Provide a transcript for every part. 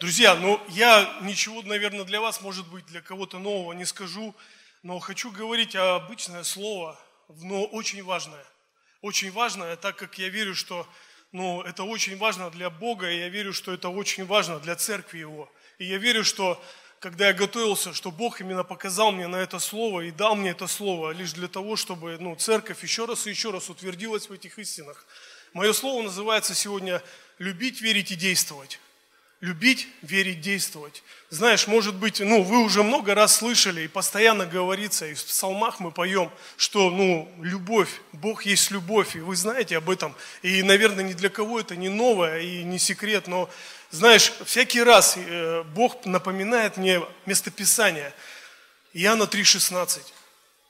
Друзья, ну я ничего, наверное, для вас, может быть, для кого-то нового не скажу, но хочу говорить обычное слово, но очень важное. Очень важное, так как я верю, что ну, это очень важно для Бога, и я верю, что это очень важно для церкви Его. И я верю, что когда я готовился, что Бог именно показал мне на это слово и дал мне это слово лишь для того, чтобы ну, церковь еще раз и еще раз утвердилась в этих истинах. Мое слово называется сегодня «любить, верить и действовать». Любить, верить, действовать. Знаешь, может быть, ну, вы уже много раз слышали, и постоянно говорится, и в псалмах мы поем, что, ну, любовь, Бог есть любовь, и вы знаете об этом. И, наверное, ни для кого это не новое и не секрет, но, знаешь, всякий раз э, Бог напоминает мне местописание. Иоанна 3,16.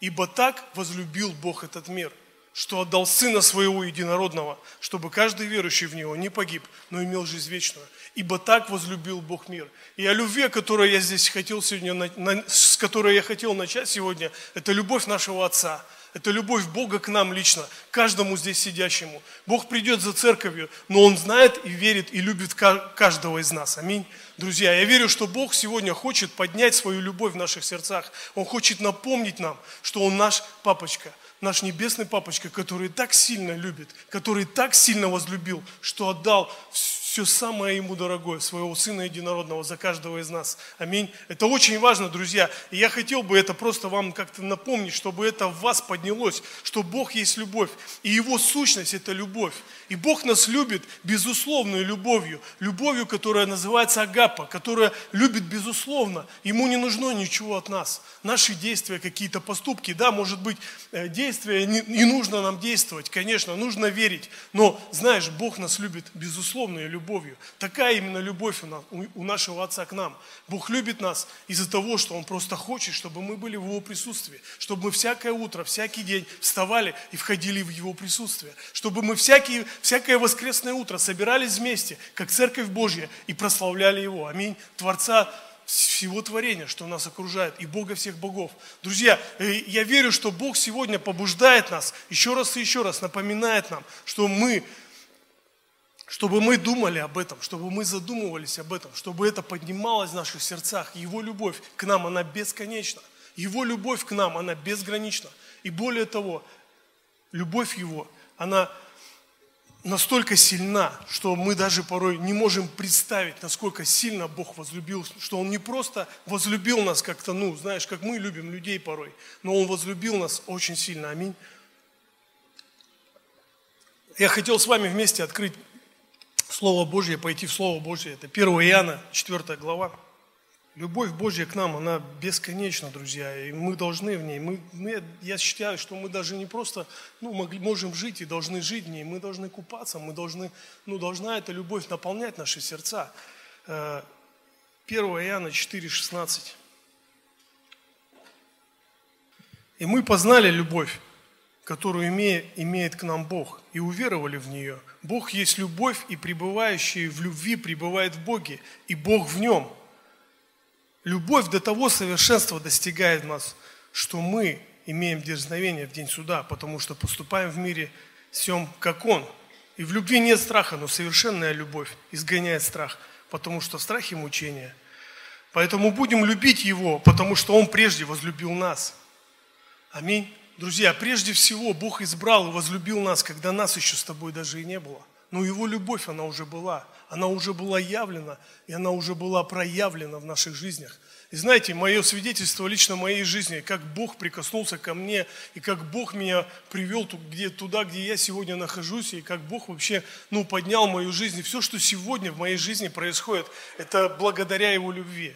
«Ибо так возлюбил Бог этот мир, что отдал Сына Своего Единородного, чтобы каждый верующий в Него не погиб, но имел жизнь вечную. Ибо так возлюбил Бог мир. И о любви, о которой я здесь хотел сегодня, с которой я хотел начать сегодня, это любовь нашего Отца. Это любовь Бога к нам лично, каждому здесь сидящему. Бог придет за церковью, но Он знает и верит и любит каждого из нас. Аминь. Друзья, я верю, что Бог сегодня хочет поднять свою любовь в наших сердцах. Он хочет напомнить нам, что Он наш папочка – наш небесный папочка, который так сильно любит, который так сильно возлюбил, что отдал все самое ему дорогое, своего Сына Единородного за каждого из нас. Аминь. Это очень важно, друзья. И я хотел бы это просто вам как-то напомнить, чтобы это в вас поднялось, что Бог есть любовь, и Его сущность – это любовь. И Бог нас любит безусловной любовью, любовью, которая называется агапа, которая любит безусловно. Ему не нужно ничего от нас. Наши действия, какие-то поступки, да, может быть, э, действия, не, нужно нам действовать, конечно, нужно верить. Но, знаешь, Бог нас любит безусловной любовью. Такая именно любовь у, нас, у нашего Отца к нам. Бог любит нас из-за того, что Он просто хочет, чтобы мы были в Его присутствии, чтобы мы всякое утро, всякий день вставали и входили в Его присутствие, чтобы мы всякие, всякое воскресное утро собирались вместе, как Церковь Божья, и прославляли Его. Аминь. Творца всего творения, что нас окружает, и Бога всех богов. Друзья, э, я верю, что Бог сегодня побуждает нас, еще раз и еще раз напоминает нам, что мы чтобы мы думали об этом, чтобы мы задумывались об этом, чтобы это поднималось в наших сердцах. Его любовь к нам, она бесконечна. Его любовь к нам, она безгранична. И более того, любовь Его, она настолько сильна, что мы даже порой не можем представить, насколько сильно Бог возлюбил, что Он не просто возлюбил нас как-то, ну, знаешь, как мы любим людей порой, но Он возлюбил нас очень сильно. Аминь. Я хотел с вами вместе открыть Слово Божье, пойти в Слово Божье. Это 1 Иоанна, 4 глава. Любовь Божья к нам, она бесконечна, друзья, и мы должны в ней. Мы, мы, я считаю, что мы даже не просто ну, могли, можем жить и должны жить в ней, мы должны купаться, мы должны, ну, должна эта любовь наполнять наши сердца. 1 э, Иоанна 4, 16. И мы познали любовь, которую имеет, имеет к нам Бог, и уверовали в нее. Бог есть любовь, и пребывающий в любви пребывает в Боге, и Бог в нем. Любовь до того совершенства достигает нас, что мы имеем дерзновение в день суда, потому что поступаем в мире всем, как Он. И в любви нет страха, но совершенная любовь изгоняет страх, потому что в страхе мучение. Поэтому будем любить Его, потому что Он прежде возлюбил нас. Аминь. Друзья, прежде всего Бог избрал и возлюбил нас, когда нас еще с тобой даже и не было. Но Его любовь, она уже была. Она уже была явлена, и она уже была проявлена в наших жизнях. И знаете, мое свидетельство лично моей жизни, как Бог прикоснулся ко мне, и как Бог меня привел туда, где я сегодня нахожусь, и как Бог вообще ну, поднял мою жизнь. Все, что сегодня в моей жизни происходит, это благодаря Его любви.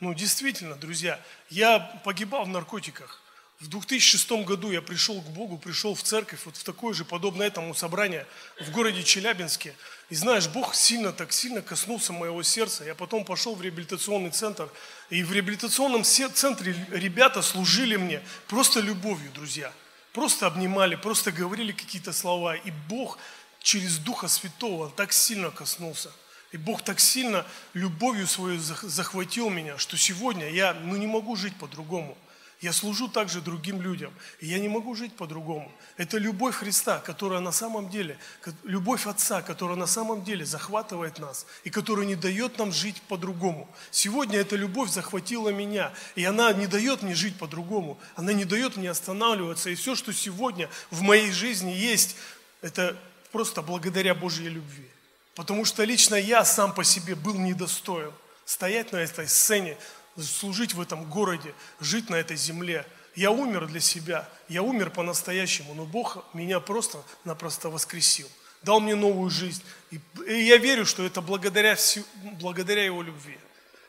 Ну, действительно, друзья, я погибал в наркотиках. В 2006 году я пришел к Богу, пришел в церковь, вот в такое же подобное этому собрание в городе Челябинске. И знаешь, Бог сильно, так сильно коснулся моего сердца. Я потом пошел в реабилитационный центр. И в реабилитационном центре ребята служили мне просто любовью, друзья. Просто обнимали, просто говорили какие-то слова. И Бог через Духа Святого так сильно коснулся. И Бог так сильно любовью свою захватил меня, что сегодня я ну, не могу жить по-другому. Я служу также другим людям. И я не могу жить по-другому. Это любовь Христа, которая на самом деле, любовь Отца, которая на самом деле захватывает нас и которая не дает нам жить по-другому. Сегодня эта любовь захватила меня, и она не дает мне жить по-другому. Она не дает мне останавливаться. И все, что сегодня в моей жизни есть, это просто благодаря Божьей любви. Потому что лично я сам по себе был недостоин стоять на этой сцене, служить в этом городе, жить на этой земле. Я умер для себя, я умер по-настоящему, но Бог меня просто-напросто воскресил, дал мне новую жизнь. И, я верю, что это благодаря, благодаря Его любви.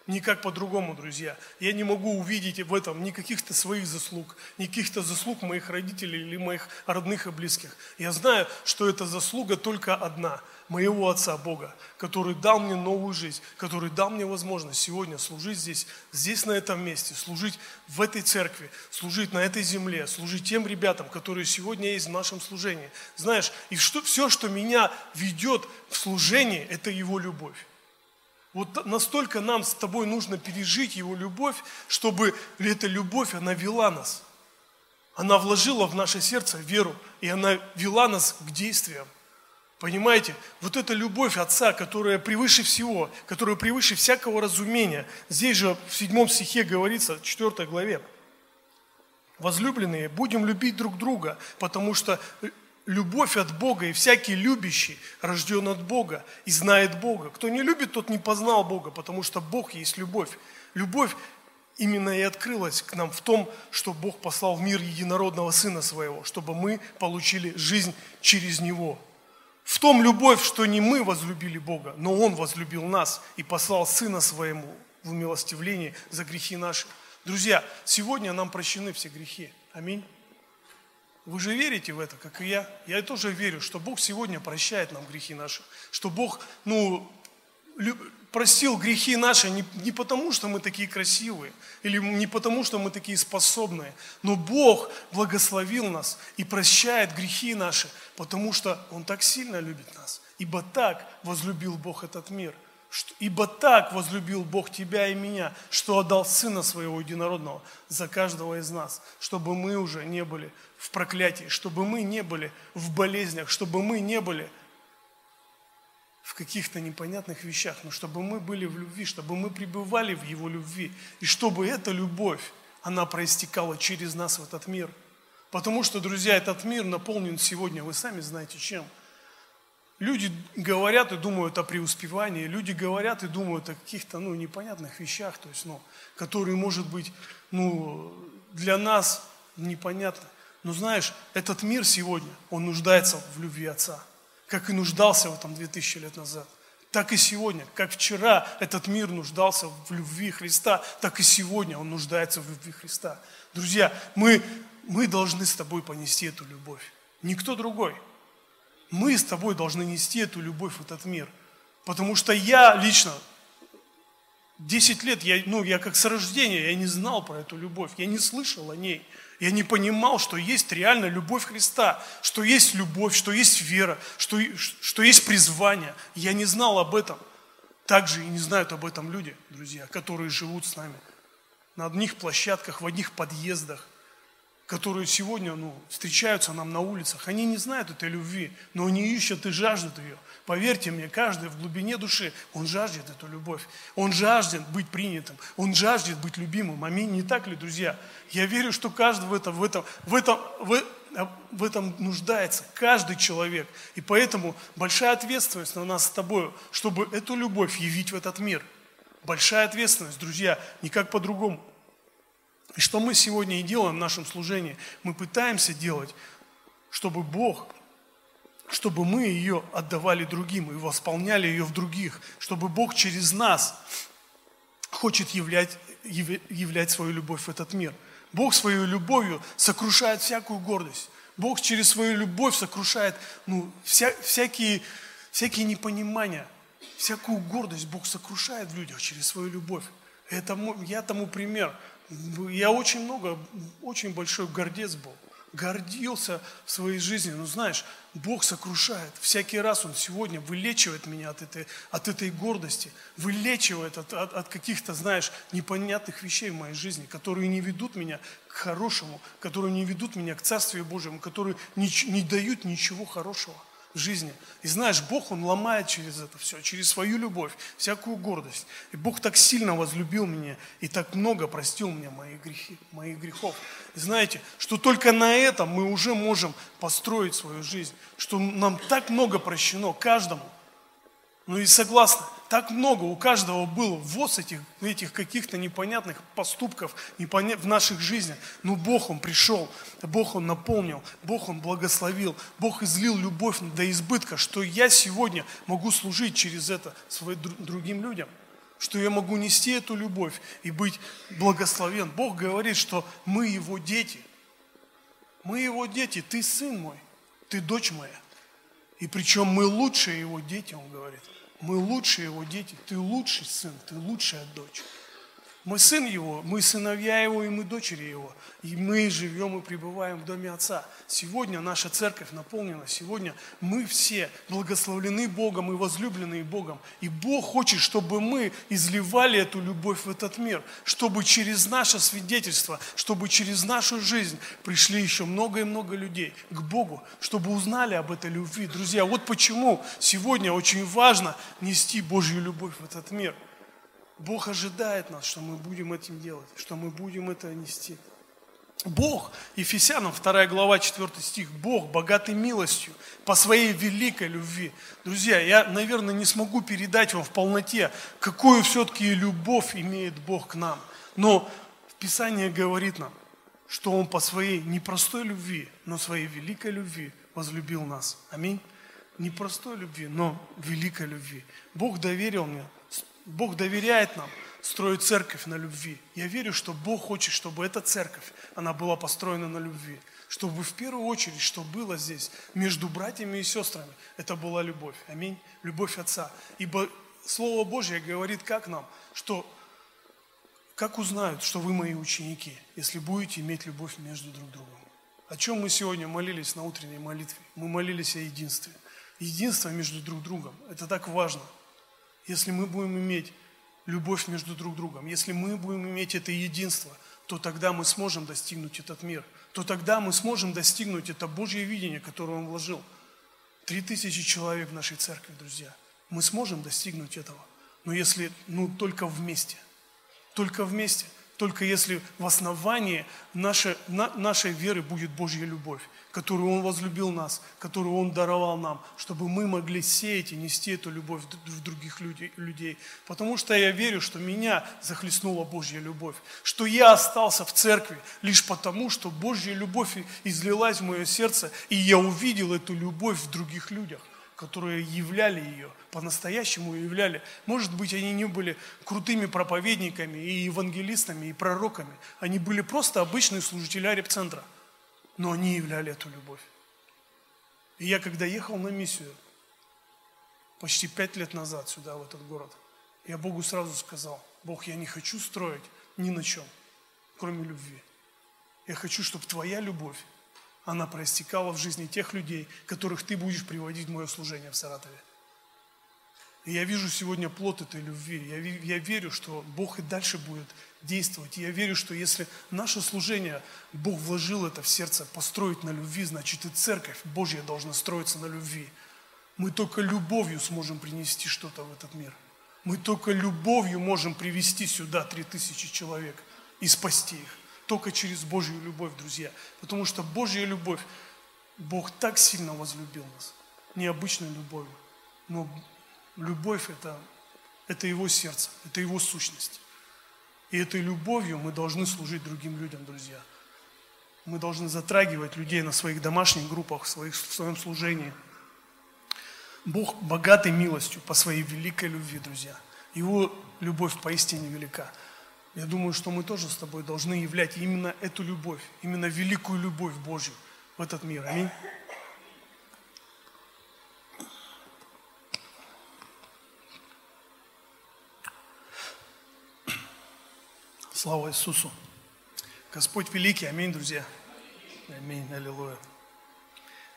Никак по-другому, друзья. Я не могу увидеть в этом ни каких-то своих заслуг, ни каких-то заслуг моих родителей или моих родных и близких. Я знаю, что эта заслуга только одна – моего Отца Бога, который дал мне новую жизнь, который дал мне возможность сегодня служить здесь, здесь на этом месте, служить в этой церкви, служить на этой земле, служить тем ребятам, которые сегодня есть в нашем служении. Знаешь, и что, все, что меня ведет в служении, это Его любовь. Вот настолько нам с тобой нужно пережить Его любовь, чтобы эта любовь, она вела нас. Она вложила в наше сердце веру, и она вела нас к действиям. Понимаете? Вот эта любовь Отца, которая превыше всего, которая превыше всякого разумения. Здесь же в седьмом стихе говорится, в 4 главе. Возлюбленные, будем любить друг друга, потому что любовь от Бога, и всякий любящий рожден от Бога и знает Бога. Кто не любит, тот не познал Бога, потому что Бог есть любовь. Любовь именно и открылась к нам в том, что Бог послал в мир единородного Сына Своего, чтобы мы получили жизнь через Него. В том любовь, что не мы возлюбили Бога, но Он возлюбил нас и послал Сына Своему в умилостивлении за грехи наши. Друзья, сегодня нам прощены все грехи. Аминь. Вы же верите в это, как и я. Я тоже верю, что Бог сегодня прощает нам грехи наши. Что Бог, ну, простил грехи наши не, не потому, что мы такие красивые, или не потому, что мы такие способные, но Бог благословил нас и прощает грехи наши, потому что Он так сильно любит нас. Ибо так возлюбил Бог этот мир – Ибо так возлюбил Бог тебя и меня, что отдал Сына Своего Единородного за каждого из нас, чтобы мы уже не были в проклятии, чтобы мы не были в болезнях, чтобы мы не были в каких-то непонятных вещах, но чтобы мы были в любви, чтобы мы пребывали в Его любви, и чтобы эта любовь, она проистекала через нас в этот мир. Потому что, друзья, этот мир наполнен сегодня, вы сами знаете чем – Люди говорят и думают о преуспевании, люди говорят и думают о каких-то ну, непонятных вещах, то есть, ну, которые, может быть, ну, для нас непонятны. Но знаешь, этот мир сегодня, он нуждается в любви Отца, как и нуждался в этом 2000 лет назад. Так и сегодня, как вчера этот мир нуждался в любви Христа, так и сегодня он нуждается в любви Христа. Друзья, мы, мы должны с тобой понести эту любовь. Никто другой – мы с тобой должны нести эту любовь в этот мир. Потому что я лично 10 лет, я, ну, я как с рождения, я не знал про эту любовь, я не слышал о ней. Я не понимал, что есть реально любовь Христа, что есть любовь, что есть вера, что, что есть призвание. Я не знал об этом. Также и не знают об этом люди, друзья, которые живут с нами на одних площадках, в одних подъездах, которые сегодня ну, встречаются нам на улицах, они не знают этой любви, но они ищут и жаждут ее. Поверьте мне, каждый в глубине души, он жаждет эту любовь. Он жаждет быть принятым, он жаждет быть любимым. Аминь. Не так ли, друзья? Я верю, что каждый в этом, в этом, в этом, в, в этом нуждается, каждый человек. И поэтому большая ответственность на нас с тобой, чтобы эту любовь явить в этот мир. Большая ответственность, друзья, никак по-другому. И что мы сегодня и делаем в нашем служении? Мы пытаемся делать, чтобы Бог, чтобы мы ее отдавали другим и восполняли ее в других, чтобы Бог через нас хочет являть, являть свою любовь в этот мир. Бог своей любовью сокрушает всякую гордость. Бог через свою любовь сокрушает ну, вся, всякие, всякие непонимания, всякую гордость Бог сокрушает в людях через свою любовь. Это, я тому пример. Я очень много, очень большой гордец был. гордился в своей жизни. Но знаешь, Бог сокрушает. Всякий раз Он сегодня вылечивает меня от этой, от этой гордости, вылечивает от, от, от каких-то, знаешь, непонятных вещей в моей жизни, которые не ведут меня к хорошему, которые не ведут меня к Царствию Божьему, которые не, не дают ничего хорошего в жизни. И знаешь, Бог, Он ломает через это все, через свою любовь, всякую гордость. И Бог так сильно возлюбил меня и так много простил мне мои грехи, моих грехов. И знаете, что только на этом мы уже можем построить свою жизнь, что нам так много прощено каждому. Ну и согласно, так много у каждого было ввоз этих, этих каких-то непонятных поступков в наших жизнях. Но Бог, Он пришел, Бог, Он наполнил, Бог, Он благословил, Бог излил любовь до избытка, что я сегодня могу служить через это своим другим людям что я могу нести эту любовь и быть благословен. Бог говорит, что мы Его дети. Мы Его дети, ты сын мой, ты дочь моя. И причем мы лучшие Его дети, Он говорит. Мы лучшие его дети, ты лучший сын, ты лучшая дочь. Мы сын его, мы сыновья его, и мы дочери его. И мы живем и пребываем в доме Отца. Сегодня наша церковь наполнена. Сегодня мы все благословлены Богом и возлюблены Богом. И Бог хочет, чтобы мы изливали эту любовь в этот мир. Чтобы через наше свидетельство, чтобы через нашу жизнь пришли еще много и много людей к Богу, чтобы узнали об этой любви. Друзья, вот почему сегодня очень важно нести Божью любовь в этот мир – Бог ожидает нас, что мы будем этим делать, что мы будем это нести. Бог, Ефесянам 2 глава 4 стих, Бог, богатый милостью, по своей великой любви. Друзья, я, наверное, не смогу передать вам в полноте, какую все-таки любовь имеет Бог к нам. Но Писание говорит нам, что Он по своей непростой любви, но своей великой любви возлюбил нас. Аминь. Непростой любви, но великой любви. Бог доверил мне Бог доверяет нам строить церковь на любви. Я верю, что Бог хочет, чтобы эта церковь, она была построена на любви. Чтобы в первую очередь, что было здесь между братьями и сестрами, это была любовь. Аминь. Любовь Отца. Ибо Слово Божье говорит как нам, что как узнают, что вы мои ученики, если будете иметь любовь между друг другом? О чем мы сегодня молились на утренней молитве? Мы молились о единстве. Единство между друг другом. Это так важно – если мы будем иметь любовь между друг другом, если мы будем иметь это единство, то тогда мы сможем достигнуть этот мир, то тогда мы сможем достигнуть это Божье видение, которое Он вложил. Три тысячи человек в нашей церкви, друзья. Мы сможем достигнуть этого, но если, ну, только вместе. Только вместе. Только если в основании нашей, на, нашей веры будет Божья любовь которую Он возлюбил нас, которую Он даровал нам, чтобы мы могли сеять и нести эту любовь в других людей. Потому что я верю, что меня захлестнула Божья любовь, что я остался в церкви лишь потому, что Божья любовь излилась в мое сердце, и я увидел эту любовь в других людях которые являли ее, по-настоящему являли. Может быть, они не были крутыми проповедниками и евангелистами, и пророками. Они были просто обычные служители репцентра – но они являли эту любовь. И я, когда ехал на миссию, почти пять лет назад сюда, в этот город, я Богу сразу сказал, Бог, я не хочу строить ни на чем, кроме любви. Я хочу, чтобы Твоя любовь, она проистекала в жизни тех людей, которых Ты будешь приводить в мое служение в Саратове. И я вижу сегодня плод этой любви. Я, я верю, что Бог и дальше будет действовать. И я верю, что если наше служение, Бог вложил это в сердце, построить на любви, значит и церковь Божья должна строиться на любви. Мы только любовью сможем принести что-то в этот мир. Мы только любовью можем привести сюда три тысячи человек и спасти их. Только через Божью любовь, друзья. Потому что Божья любовь, Бог так сильно возлюбил нас. Необычной любовью. Но любовь это, это Его сердце, это Его сущность. И этой любовью мы должны служить другим людям, друзья. Мы должны затрагивать людей на своих домашних группах, в, своих, в своем служении. Бог богатый милостью по своей великой любви, друзья. Его любовь поистине велика. Я думаю, что мы тоже с тобой должны являть именно эту любовь, именно великую любовь Божью в этот мир. Аминь. Слава Иисусу! Господь великий, аминь, друзья. Аминь, аллилуйя.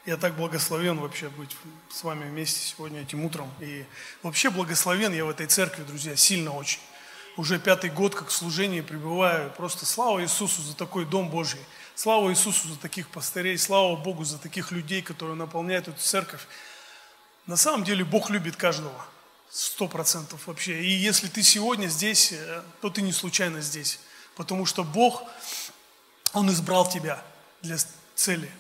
Я так благословен вообще быть с вами вместе сегодня этим утром. И вообще благословен я в этой церкви, друзья, сильно очень. Уже пятый год, как в служении пребываю. Просто слава Иисусу за такой Дом Божий. Слава Иисусу за таких пастырей. Слава Богу за таких людей, которые наполняют эту церковь. На самом деле Бог любит каждого. Сто процентов вообще. И если ты сегодня здесь, э, то ты не случайно здесь. Потому что Бог, Он избрал тебя для цели,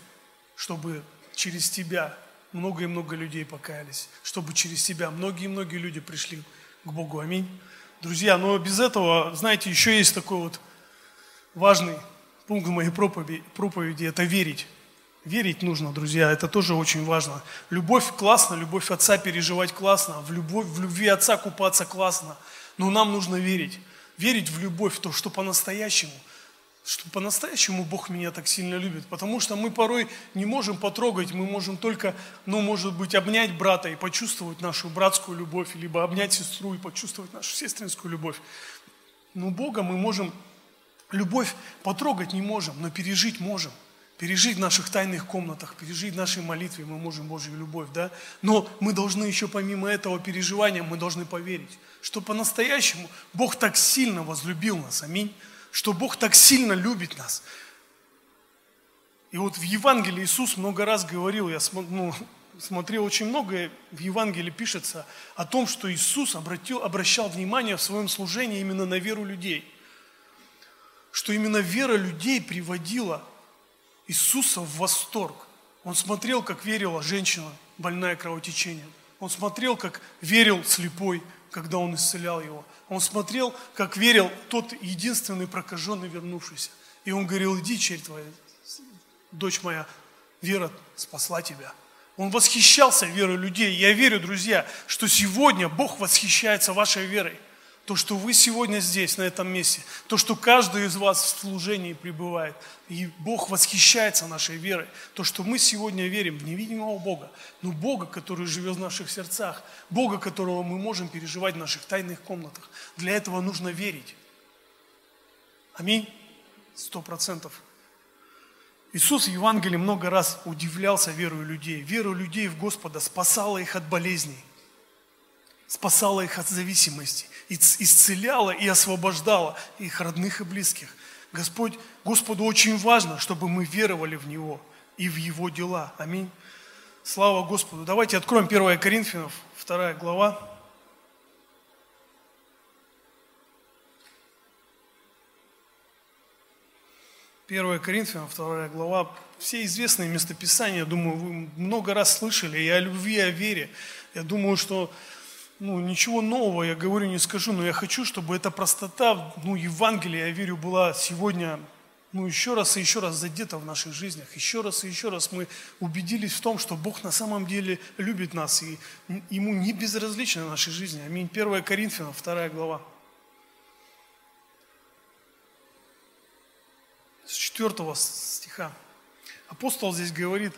чтобы через тебя много и много людей покаялись, чтобы через тебя многие-многие люди пришли к Богу. Аминь. Друзья, но без этого, знаете, еще есть такой вот важный пункт моей проповеди, проповеди – это верить. Верить нужно, друзья, это тоже очень важно. Любовь классно, любовь отца переживать классно, в, любовь, в любви отца купаться классно, но нам нужно верить. Верить в любовь, в то, что по-настоящему, что по-настоящему Бог меня так сильно любит. Потому что мы порой не можем потрогать, мы можем только, ну, может быть, обнять брата и почувствовать нашу братскую любовь, либо обнять сестру и почувствовать нашу сестринскую любовь. Но Бога мы можем, любовь потрогать не можем, но пережить можем – пережить в наших тайных комнатах, пережить в нашей молитве мы можем Божью любовь, да? Но мы должны еще помимо этого переживания, мы должны поверить, что по-настоящему Бог так сильно возлюбил нас, аминь, что Бог так сильно любит нас. И вот в Евангелии Иисус много раз говорил, я ну, смотрел очень много, в Евангелии пишется о том, что Иисус обратил, обращал внимание в своем служении именно на веру людей. Что именно вера людей приводила Иисуса в восторг. Он смотрел, как верила женщина, больная кровотечением. Он смотрел, как верил слепой, когда он исцелял его. Он смотрел, как верил тот единственный прокаженный, вернувшийся. И он говорил, иди, черь твоя, дочь моя, вера спасла тебя. Он восхищался верой людей. Я верю, друзья, что сегодня Бог восхищается вашей верой то, что вы сегодня здесь, на этом месте, то, что каждый из вас в служении пребывает, и Бог восхищается нашей верой, то, что мы сегодня верим в невидимого Бога, но Бога, который живет в наших сердцах, Бога, которого мы можем переживать в наших тайных комнатах. Для этого нужно верить. Аминь. Сто процентов. Иисус в Евангелии много раз удивлялся верою людей. Веру людей в Господа спасала их от болезней, спасала их от зависимости – исцеляла и освобождала их родных и близких. Господь, Господу очень важно, чтобы мы веровали в Него и в Его дела. Аминь. Слава Господу. Давайте откроем 1 Коринфянов, 2 глава. Первая Коринфянам, вторая глава. Все известные местописания, думаю, вы много раз слышали и о любви, и о вере. Я думаю, что ну, ничего нового я говорю, не скажу, но я хочу, чтобы эта простота, ну, Евангелия, я верю, была сегодня, ну, еще раз и еще раз задета в наших жизнях. Еще раз и еще раз мы убедились в том, что Бог на самом деле любит нас, и Ему не безразлично в нашей жизни. Аминь. 1 Коринфянам, 2 глава. С 4 стиха. Апостол здесь говорит,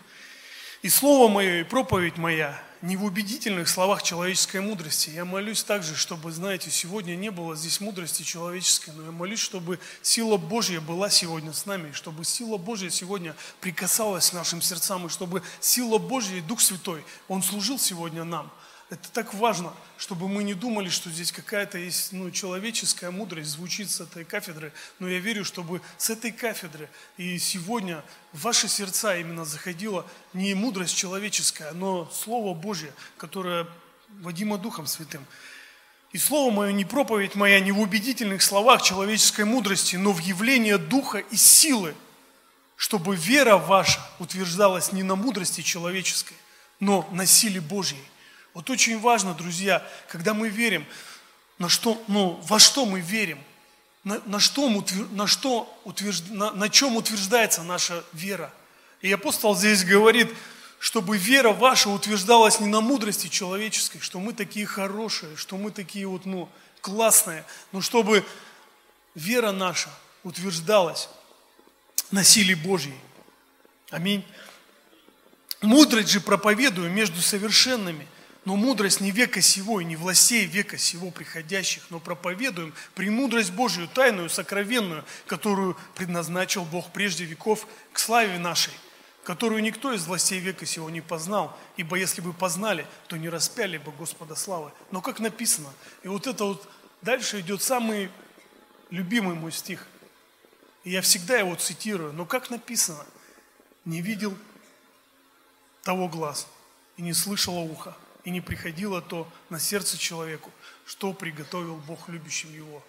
«И слово мое, и проповедь моя не в убедительных словах человеческой мудрости. Я молюсь также, чтобы, знаете, сегодня не было здесь мудрости человеческой, но я молюсь, чтобы сила Божья была сегодня с нами, чтобы сила Божья сегодня прикасалась к нашим сердцам, и чтобы сила Божья и Дух Святой, Он служил сегодня нам – это так важно, чтобы мы не думали, что здесь какая-то есть ну, человеческая мудрость звучит с этой кафедры, но я верю, чтобы с этой кафедры и сегодня в ваши сердца именно заходила не мудрость человеческая, но Слово Божье, которое водимо Духом Святым. И Слово Мое не проповедь моя не в убедительных словах человеческой мудрости, но в явление Духа и силы, чтобы вера ваша утверждалась не на мудрости человеческой, но на силе Божьей. Вот очень важно, друзья, когда мы верим, на что, ну, во что мы верим, на, на, что, на, что утвержд, на, на чем утверждается наша вера. И апостол здесь говорит, чтобы вера ваша утверждалась не на мудрости человеческой, что мы такие хорошие, что мы такие вот, ну, классные, но чтобы вера наша утверждалась на силе Божьей. Аминь. Мудрость же проповедую между совершенными – Но мудрость не века сего и не властей века сего приходящих, но проповедуем премудрость Божию, тайную, сокровенную, которую предназначил Бог прежде веков к славе нашей, которую никто из властей века сего не познал, ибо если бы познали, то не распяли бы Господа славы. Но как написано, и вот это вот дальше идет самый любимый мой стих. И я всегда его цитирую, но как написано, не видел того глаз и не слышало ухо и не приходило то на сердце человеку, что приготовил Бог любящим его.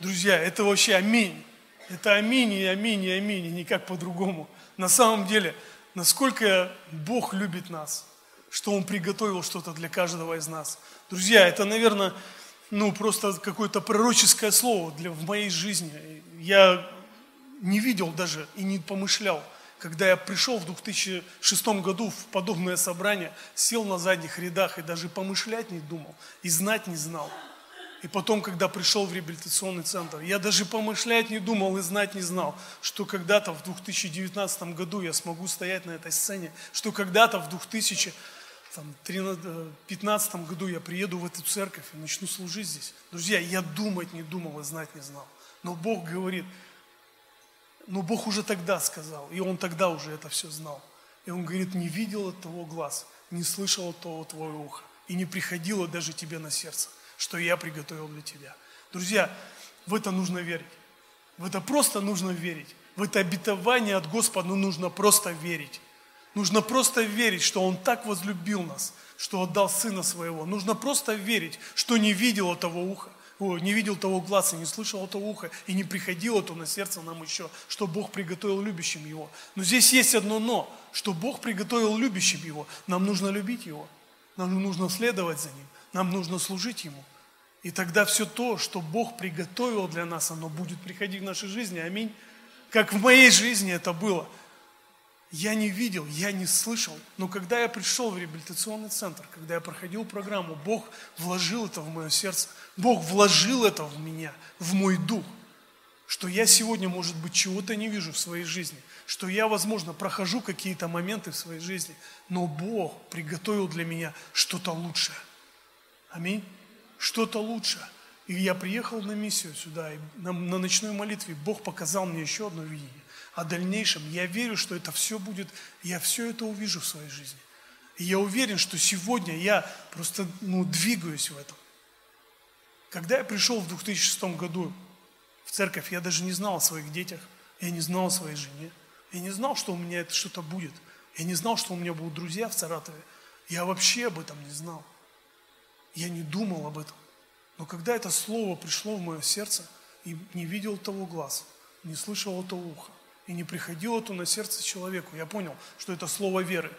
Друзья, это вообще аминь. Это аминь и аминь и аминь, и никак по-другому. На самом деле, насколько Бог любит нас, что Он приготовил что-то для каждого из нас. Друзья, это, наверное, ну, просто какое-то пророческое слово для, в моей жизни. Я не видел даже и не помышлял – когда я пришел в 2006 году в подобное собрание, сел на задних рядах и даже помышлять не думал, и знать не знал. И потом, когда пришел в реабилитационный центр, я даже помышлять не думал и знать не знал, что когда-то в 2019 году я смогу стоять на этой сцене, что когда-то в 2015 году я приеду в эту церковь и начну служить здесь. Друзья, я думать не думал и знать не знал. Но Бог говорит – но Бог уже тогда сказал, и Он тогда уже это все знал. И Он говорит, не видел от того глаз, не слышал от того твое ухо, и не приходило даже тебе на сердце, что я приготовил для тебя. Друзья, в это нужно верить. В это просто нужно верить. В это обетование от Господа ну, нужно просто верить. Нужно просто верить, что Он так возлюбил нас, что отдал Сына Своего. Нужно просто верить, что не видел того уха, не видел того глаза, не слышал того уха, и не приходило то на сердце нам еще, что Бог приготовил любящим его. Но здесь есть одно но, что Бог приготовил любящим его. Нам нужно любить его, нам нужно следовать за ним, нам нужно служить ему. И тогда все то, что Бог приготовил для нас, оно будет приходить в нашей жизни. Аминь. Как в моей жизни это было – я не видел, я не слышал. Но когда я пришел в реабилитационный центр, когда я проходил программу, Бог вложил это в мое сердце. Бог вложил это в меня, в мой дух. Что я сегодня, может быть, чего-то не вижу в своей жизни. Что я, возможно, прохожу какие-то моменты в своей жизни. Но Бог приготовил для меня что-то лучшее. Аминь. Что-то лучшее. И я приехал на миссию сюда, и на, на ночной молитве Бог показал мне еще одно видение о дальнейшем. Я верю, что это все будет, я все это увижу в своей жизни. И я уверен, что сегодня я просто ну, двигаюсь в этом. Когда я пришел в 2006 году в церковь, я даже не знал о своих детях, я не знал о своей жене, я не знал, что у меня это что-то будет. Я не знал, что у меня будут друзья в Саратове. Я вообще об этом не знал. Я не думал об этом. Но когда это слово пришло в мое сердце, и не видел того глаз, не слышал того уха, и не приходило то на сердце человеку. Я понял, что это слово веры,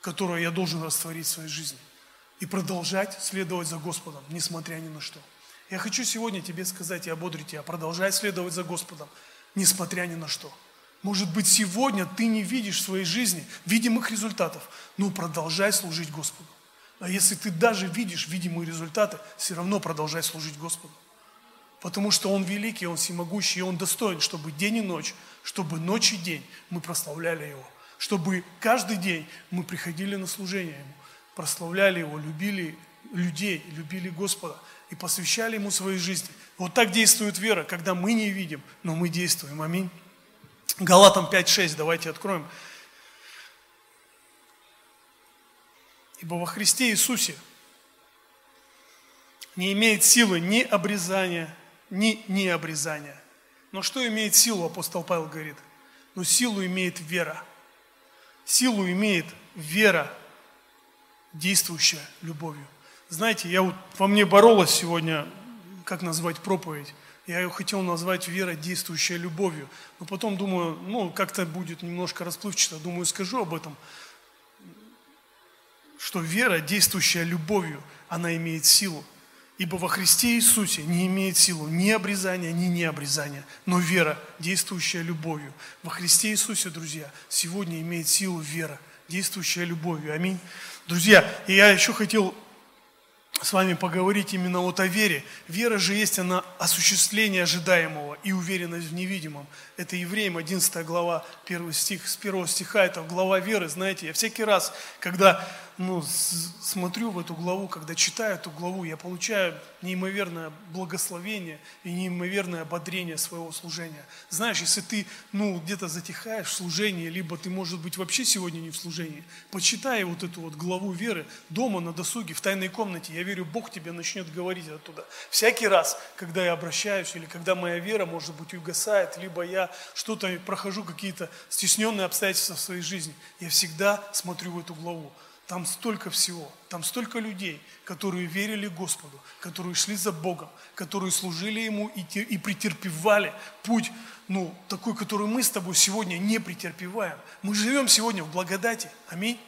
которое я должен растворить в своей жизни и продолжать следовать за Господом, несмотря ни на что. Я хочу сегодня тебе сказать и ободрить тебя, продолжай следовать за Господом, несмотря ни на что. Может быть, сегодня ты не видишь в своей жизни видимых результатов, но продолжай служить Господу. А если ты даже видишь видимые результаты, все равно продолжай служить Господу. Потому что Он великий, Он всемогущий, и Он достоин, чтобы день и ночь чтобы ночь и день мы прославляли Его, чтобы каждый день мы приходили на служение Ему, прославляли Его, любили людей, любили Господа и посвящали Ему своей жизни. Вот так действует вера, когда мы не видим, но мы действуем. Аминь. Галатам 5.6, давайте откроем. Ибо во Христе Иисусе не имеет силы ни обрезания, ни необрезания, но что имеет силу, апостол Павел говорит? Но силу имеет вера. Силу имеет вера, действующая любовью. Знаете, я вот во мне боролась сегодня, как назвать проповедь. Я ее хотел назвать вера, действующая любовью. Но потом думаю, ну, как-то будет немножко расплывчато. Думаю, скажу об этом. Что вера, действующая любовью, она имеет силу. Ибо во Христе Иисусе не имеет силу ни обрезания, ни необрезания, но вера, действующая любовью. Во Христе Иисусе, друзья, сегодня имеет силу вера, действующая любовью. Аминь. Друзья, и я еще хотел с вами поговорить именно вот о вере. Вера же есть она осуществление ожидаемого и уверенность в невидимом. Это Евреям 11 глава, 1 стих, с 1 стиха, это глава веры, знаете. Я всякий раз, когда ну, смотрю в эту главу, когда читаю эту главу, я получаю неимоверное благословение и неимоверное ободрение своего служения. Знаешь, если ты, ну, где-то затихаешь в служении, либо ты, может быть, вообще сегодня не в служении, почитай вот эту вот главу веры дома, на досуге, в тайной комнате. Я верю, Бог тебе начнет говорить оттуда. Всякий раз, когда я обращаюсь, или когда моя вера, может быть, угасает, либо я что-то прохожу, какие-то стесненные обстоятельства в своей жизни, я всегда смотрю в эту главу. Там столько всего, там столько людей, которые верили Господу, которые шли за Богом, которые служили Ему и, и претерпевали путь, ну, такой, который мы с тобой сегодня не претерпеваем. Мы живем сегодня в благодати. Аминь.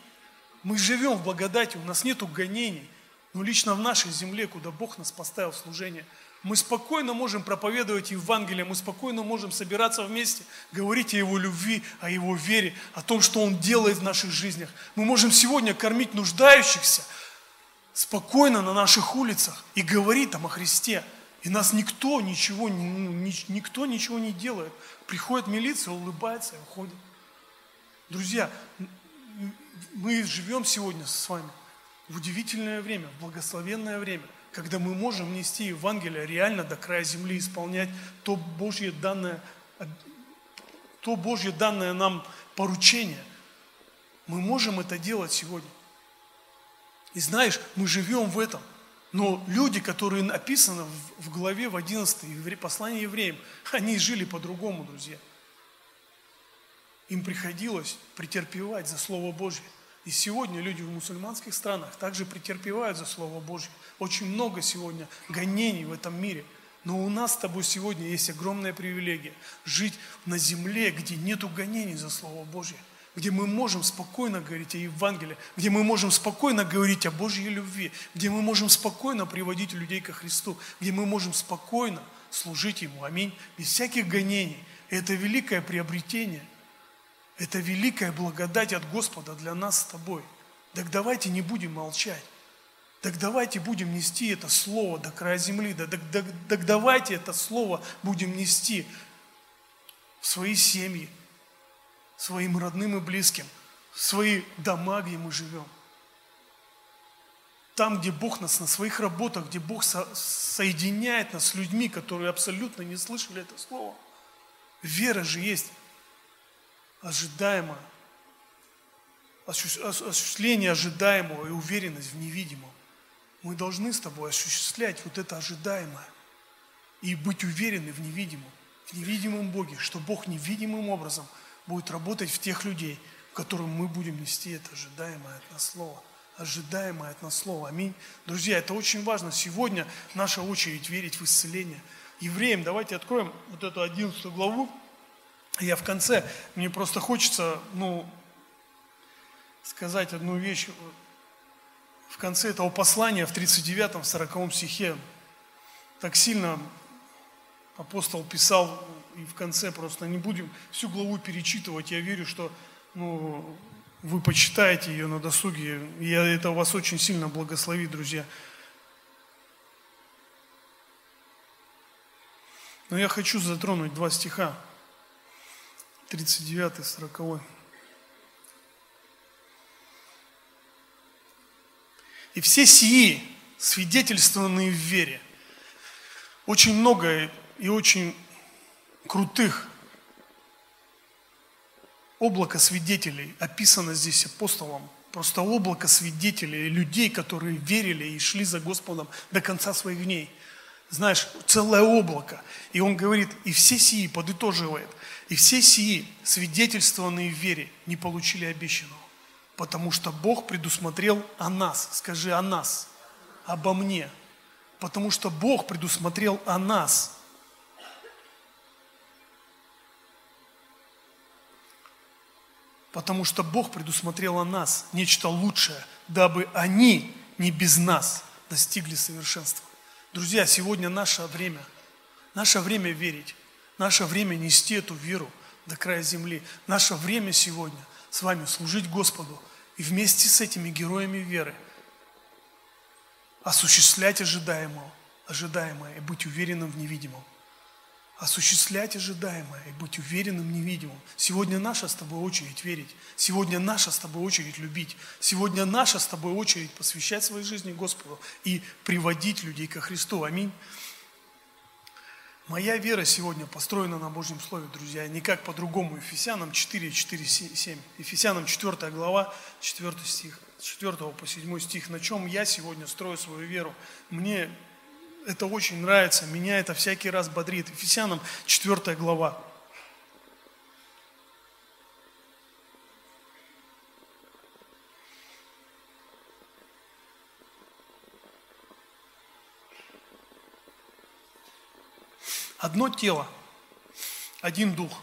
Мы живем в благодати, у нас нет гонений. Но лично в нашей земле, куда Бог нас поставил в служение – мы спокойно можем проповедовать Евангелие, мы спокойно можем собираться вместе, говорить о Его любви, о Его вере, о том, что Он делает в наших жизнях. Мы можем сегодня кормить нуждающихся спокойно на наших улицах и говорить там о Христе. И нас никто ничего, ну, никто ничего не делает. Приходит милиция, улыбается и уходит. Друзья, мы живем сегодня с вами в удивительное время, в благословенное время – когда мы можем нести Евангелие реально до края земли, исполнять то Божье данное, то Божье данное нам поручение. Мы можем это делать сегодня. И знаешь, мы живем в этом. Но люди, которые написаны в главе в 11 послании евреям, они жили по-другому, друзья. Им приходилось претерпевать за Слово Божье. И сегодня люди в мусульманских странах также претерпевают за Слово Божье. Очень много сегодня гонений в этом мире. Но у нас с тобой сегодня есть огромная привилегия жить на земле, где нету гонений за Слово Божье, где мы можем спокойно говорить о Евангелии, где мы можем спокойно говорить о Божьей любви, где мы можем спокойно приводить людей ко Христу, где мы можем спокойно служить Ему. Аминь. Без всяких гонений. Это великое приобретение – это великая благодать от Господа для нас с тобой. Так давайте не будем молчать. Так давайте будем нести это слово до края земли. Так, так, так давайте это слово будем нести в свои семьи, своим родным и близким, в свои дома, где мы живем. Там, где Бог нас на своих работах, где Бог со соединяет нас с людьми, которые абсолютно не слышали это слово. Вера же есть ожидаемое, осуществление ожидаемого и уверенность в невидимом. Мы должны с тобой осуществлять вот это ожидаемое и быть уверены в невидимом, в невидимом Боге, что Бог невидимым образом будет работать в тех людей, которым мы будем нести это ожидаемое от нас Слово. Ожидаемое от нас Слово. Аминь. Друзья, это очень важно. Сегодня наша очередь верить в исцеление. Евреям, давайте откроем вот эту 11 главу. Я в конце, мне просто хочется, ну, сказать одну вещь. В конце этого послания, в 39-м, 40 стихе, так сильно апостол писал, и в конце просто не будем всю главу перечитывать. Я верю, что ну, вы почитаете ее на досуге. Я, это вас очень сильно благословит, друзья. Но я хочу затронуть два стиха. 39, 40. И все сии, свидетельствованные в вере, очень много и очень крутых облако свидетелей описано здесь апостолом. Просто облако свидетелей, людей, которые верили и шли за Господом до конца своих дней. Знаешь, целое облако. И он говорит, и все сии подытоживает – и все сии, свидетельствованные в вере, не получили обещанного, потому что Бог предусмотрел о нас, скажи о нас, обо мне, потому что Бог предусмотрел о нас. Потому что Бог предусмотрел о нас нечто лучшее, дабы они не без нас достигли совершенства. Друзья, сегодня наше время, наше время верить. Наше время нести эту веру до края земли. Наше время сегодня с вами служить Господу и вместе с этими героями веры осуществлять ожидаемое, ожидаемое и быть уверенным в невидимом. осуществлять ожидаемое и быть уверенным в невидимом. Сегодня наша с тобой очередь верить. Сегодня наша с тобой очередь любить. Сегодня наша с тобой очередь посвящать своей жизни Господу и приводить людей ко Христу. Аминь. Моя вера сегодня построена на Божьем Слове, друзья, никак по-другому. Ефесянам 4, 4, 7. Ефесянам 4 глава, 4 стих, 4 по 7 стих. На чем я сегодня строю свою веру? Мне это очень нравится, меня это всякий раз бодрит. Ефесянам 4 глава. Одно тело, один дух.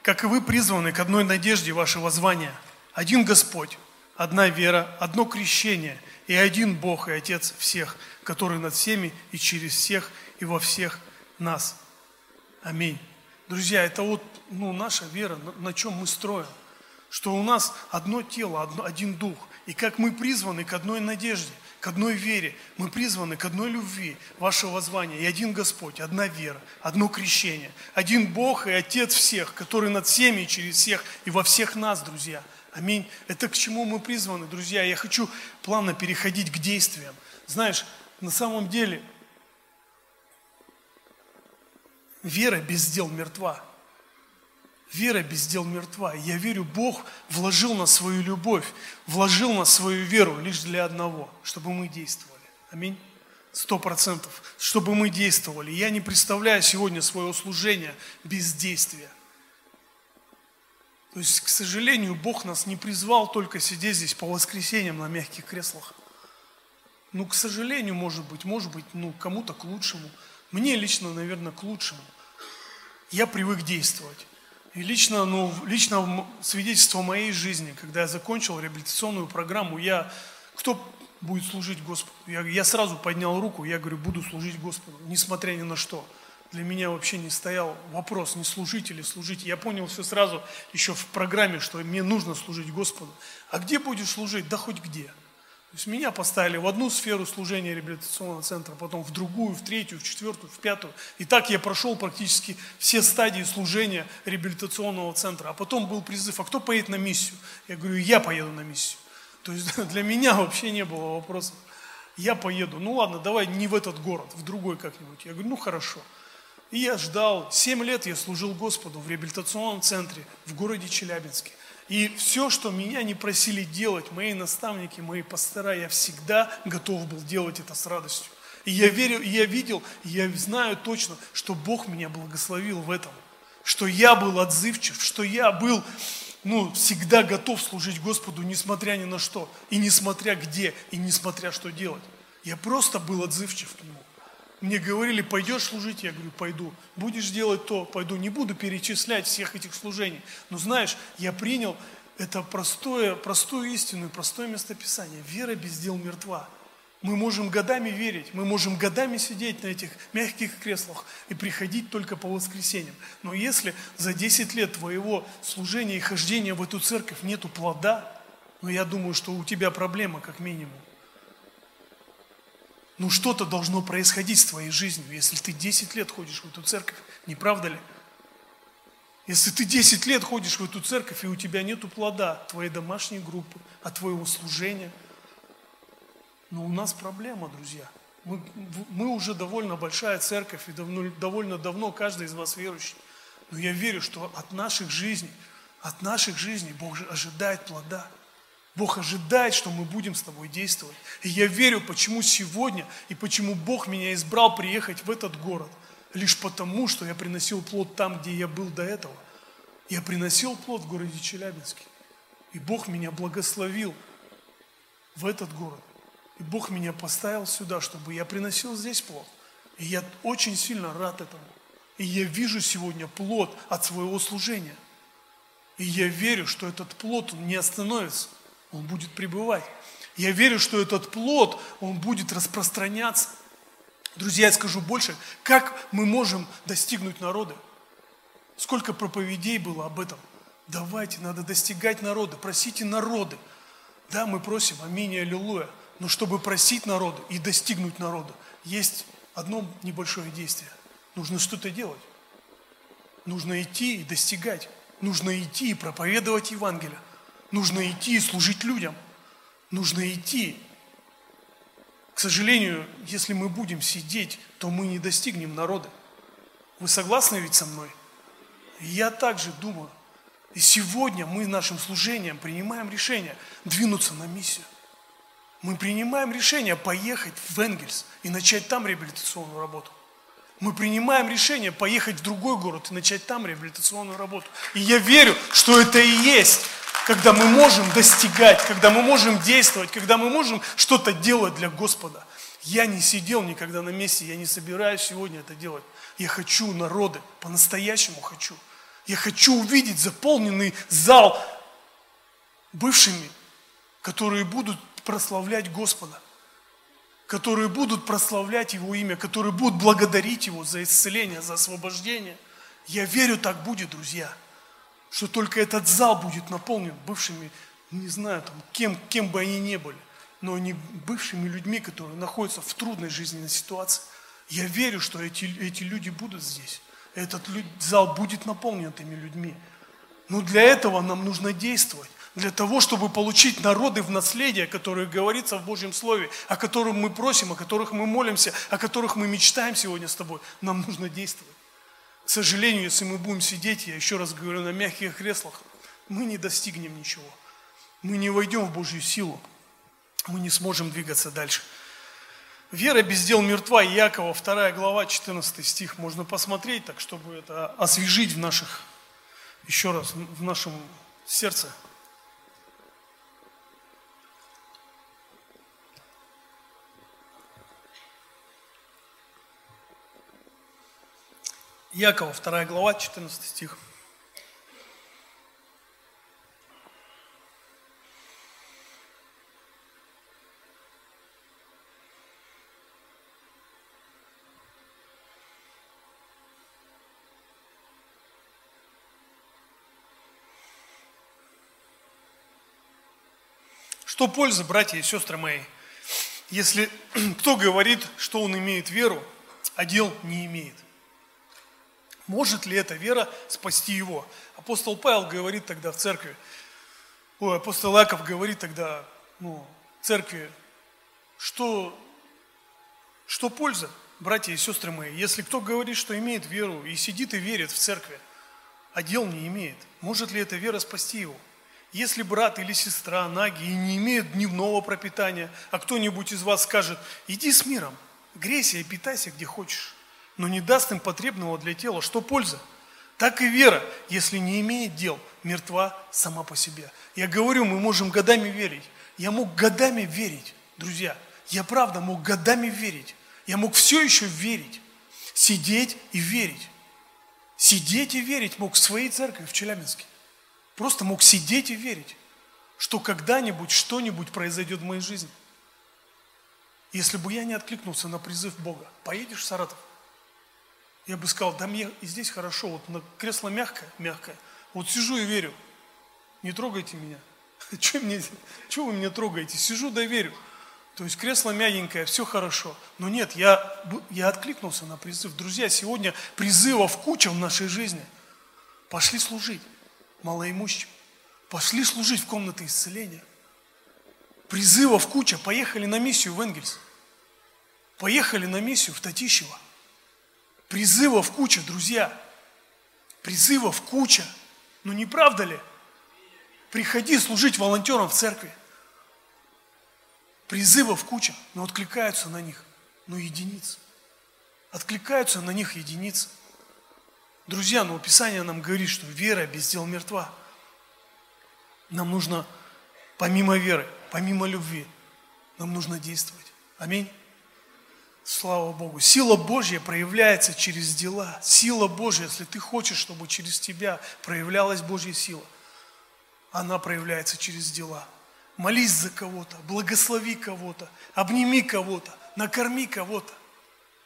Как и вы призваны к одной надежде вашего звания. Один Господь, одна вера, одно крещение и один Бог и Отец всех, который над всеми и через всех и во всех нас. Аминь. Друзья, это вот ну, наша вера, на, чем мы строим. Что у нас одно тело, один дух. И как мы призваны к одной надежде, к одной вере, мы призваны к одной любви вашего звания. И один Господь, одна вера, одно крещение, один Бог и Отец всех, который над всеми и через всех и во всех нас, друзья. Аминь. Это к чему мы призваны, друзья. Я хочу плавно переходить к действиям. Знаешь, на самом деле вера без дел мертва. Вера без дел мертва. Я верю, Бог вложил на свою любовь, вложил на свою веру лишь для одного, чтобы мы действовали. Аминь. Сто процентов. Чтобы мы действовали. Я не представляю сегодня своего служения без действия. То есть, к сожалению, Бог нас не призвал только сидеть здесь по воскресеньям на мягких креслах. Ну, к сожалению, может быть, может быть, ну, кому-то к лучшему. Мне лично, наверное, к лучшему. Я привык действовать. И лично, ну, лично свидетельство моей жизни, когда я закончил реабилитационную программу, я, кто будет служить Господу? Я, я сразу поднял руку, я говорю, буду служить Господу, несмотря ни на что. Для меня вообще не стоял вопрос, не служить или служить. Я понял все сразу, еще в программе, что мне нужно служить Господу. А где будешь служить? Да хоть где. То есть меня поставили в одну сферу служения реабилитационного центра, потом в другую, в третью, в четвертую, в пятую. И так я прошел практически все стадии служения реабилитационного центра. А потом был призыв, а кто поедет на миссию? Я говорю, я поеду на миссию. То есть для меня вообще не было вопросов. Я поеду. Ну ладно, давай не в этот город, в другой как-нибудь. Я говорю, ну хорошо. И я ждал. Семь лет я служил Господу в реабилитационном центре в городе Челябинске. И все, что меня не просили делать, мои наставники, мои пастора, я всегда готов был делать это с радостью. И я верю, и я видел, и я знаю точно, что Бог меня благословил в этом. Что я был отзывчив, что я был ну, всегда готов служить Господу, несмотря ни на что, и несмотря где, и несмотря что делать. Я просто был отзывчив к Нему. Мне говорили, пойдешь служить? Я говорю, пойду. Будешь делать то? Пойду. Не буду перечислять всех этих служений. Но знаешь, я принял это простое, простую истину и простое местописание. Вера без дел мертва. Мы можем годами верить, мы можем годами сидеть на этих мягких креслах и приходить только по воскресеньям. Но если за 10 лет твоего служения и хождения в эту церковь нету плода, ну я думаю, что у тебя проблема как минимум. Ну что-то должно происходить с твоей жизнью, если ты 10 лет ходишь в эту церковь, не правда ли? Если ты 10 лет ходишь в эту церковь, и у тебя нету плода твоей домашней группы, от твоего служения, но у нас проблема, друзья. Мы, мы уже довольно большая церковь, и давно, довольно давно каждый из вас верующий. Но я верю, что от наших жизней, от наших жизней Бог же ожидает плода – Бог ожидает, что мы будем с тобой действовать. И я верю, почему сегодня и почему Бог меня избрал приехать в этот город. Лишь потому, что я приносил плод там, где я был до этого. Я приносил плод в городе Челябинске. И Бог меня благословил в этот город. И Бог меня поставил сюда, чтобы я приносил здесь плод. И я очень сильно рад этому. И я вижу сегодня плод от своего служения. И я верю, что этот плод он не остановится – он будет пребывать. Я верю, что этот плод, он будет распространяться. Друзья, я скажу больше, как мы можем достигнуть народа? Сколько проповедей было об этом? Давайте, надо достигать народа, просите народы. Да, мы просим, аминь, аллилуйя. Но чтобы просить народа и достигнуть народа, есть одно небольшое действие. Нужно что-то делать. Нужно идти и достигать. Нужно идти и проповедовать Евангелие. Нужно идти и служить людям. Нужно идти. К сожалению, если мы будем сидеть, то мы не достигнем народа. Вы согласны ведь со мной? я также думаю. И сегодня мы нашим служением принимаем решение двинуться на миссию. Мы принимаем решение поехать в Энгельс и начать там реабилитационную работу. Мы принимаем решение поехать в другой город и начать там реабилитационную работу. И я верю, что это и есть, когда мы можем достигать, когда мы можем действовать, когда мы можем что-то делать для Господа. Я не сидел никогда на месте, я не собираюсь сегодня это делать. Я хочу народы, по-настоящему хочу. Я хочу увидеть заполненный зал бывшими, которые будут прославлять Господа, которые будут прославлять Его имя, которые будут благодарить Его за исцеление, за освобождение. Я верю, так будет, друзья, что только этот зал будет наполнен бывшими, не знаю, там, кем, кем бы они ни были, но не бывшими людьми, которые находятся в трудной жизненной ситуации. Я верю, что эти, эти люди будут здесь этот зал будет наполнен этими людьми. Но для этого нам нужно действовать. Для того, чтобы получить народы в наследие, которые говорится в Божьем Слове, о котором мы просим, о которых мы молимся, о которых мы мечтаем сегодня с тобой, нам нужно действовать. К сожалению, если мы будем сидеть, я еще раз говорю, на мягких креслах, мы не достигнем ничего. Мы не войдем в Божью силу. Мы не сможем двигаться дальше. Вера без дел мертва, Якова, 2 глава, 14 стих. Можно посмотреть так, чтобы это освежить в наших, еще раз, в нашем сердце. Якова, 2 глава, 14 стих. Что польза, братья и сестры мои, если кто говорит, что он имеет веру, а дел не имеет? Может ли эта вера спасти его? Апостол Павел говорит тогда в церкви, ой, апостол Яков говорит тогда ну, церкви, что, что польза, братья и сестры мои, если кто говорит, что имеет веру и сидит и верит в церкви, а дел не имеет, может ли эта вера спасти его? Если брат или сестра наги и не имеют дневного пропитания, а кто-нибудь из вас скажет, иди с миром, грейся и питайся где хочешь, но не даст им потребного для тела, что польза? Так и вера, если не имеет дел, мертва сама по себе. Я говорю, мы можем годами верить. Я мог годами верить, друзья. Я правда мог годами верить. Я мог все еще верить. Сидеть и верить. Сидеть и верить мог в своей церкви в Челябинске. Просто мог сидеть и верить, что когда-нибудь что-нибудь произойдет в моей жизни. Если бы я не откликнулся на призыв Бога, поедешь в Саратов? Я бы сказал, да мне и здесь хорошо, вот на кресло мягкое, мягкое. Вот сижу и верю. Не трогайте меня. Че мне, че вы меня трогаете? Сижу да верю. То есть кресло мягенькое, все хорошо. Но нет, я, я откликнулся на призыв. Друзья, сегодня призывов куча в нашей жизни. Пошли служить малоимущим. Пошли служить в комнаты исцеления. Призывов куча. Поехали на миссию в Энгельс. Поехали на миссию в Татищево. Призывов куча, друзья. Призывов куча. Ну не правда ли? Приходи служить волонтером в церкви. Призывов куча, но откликаются на них, но единицы. Откликаются на них единицы. Друзья, но Писание нам говорит, что вера без дел мертва. Нам нужно, помимо веры, помимо любви, нам нужно действовать. Аминь. Слава Богу. Сила Божья проявляется через дела. Сила Божья, если ты хочешь, чтобы через тебя проявлялась Божья сила, она проявляется через дела. Молись за кого-то, благослови кого-то, обними кого-то, накорми кого-то,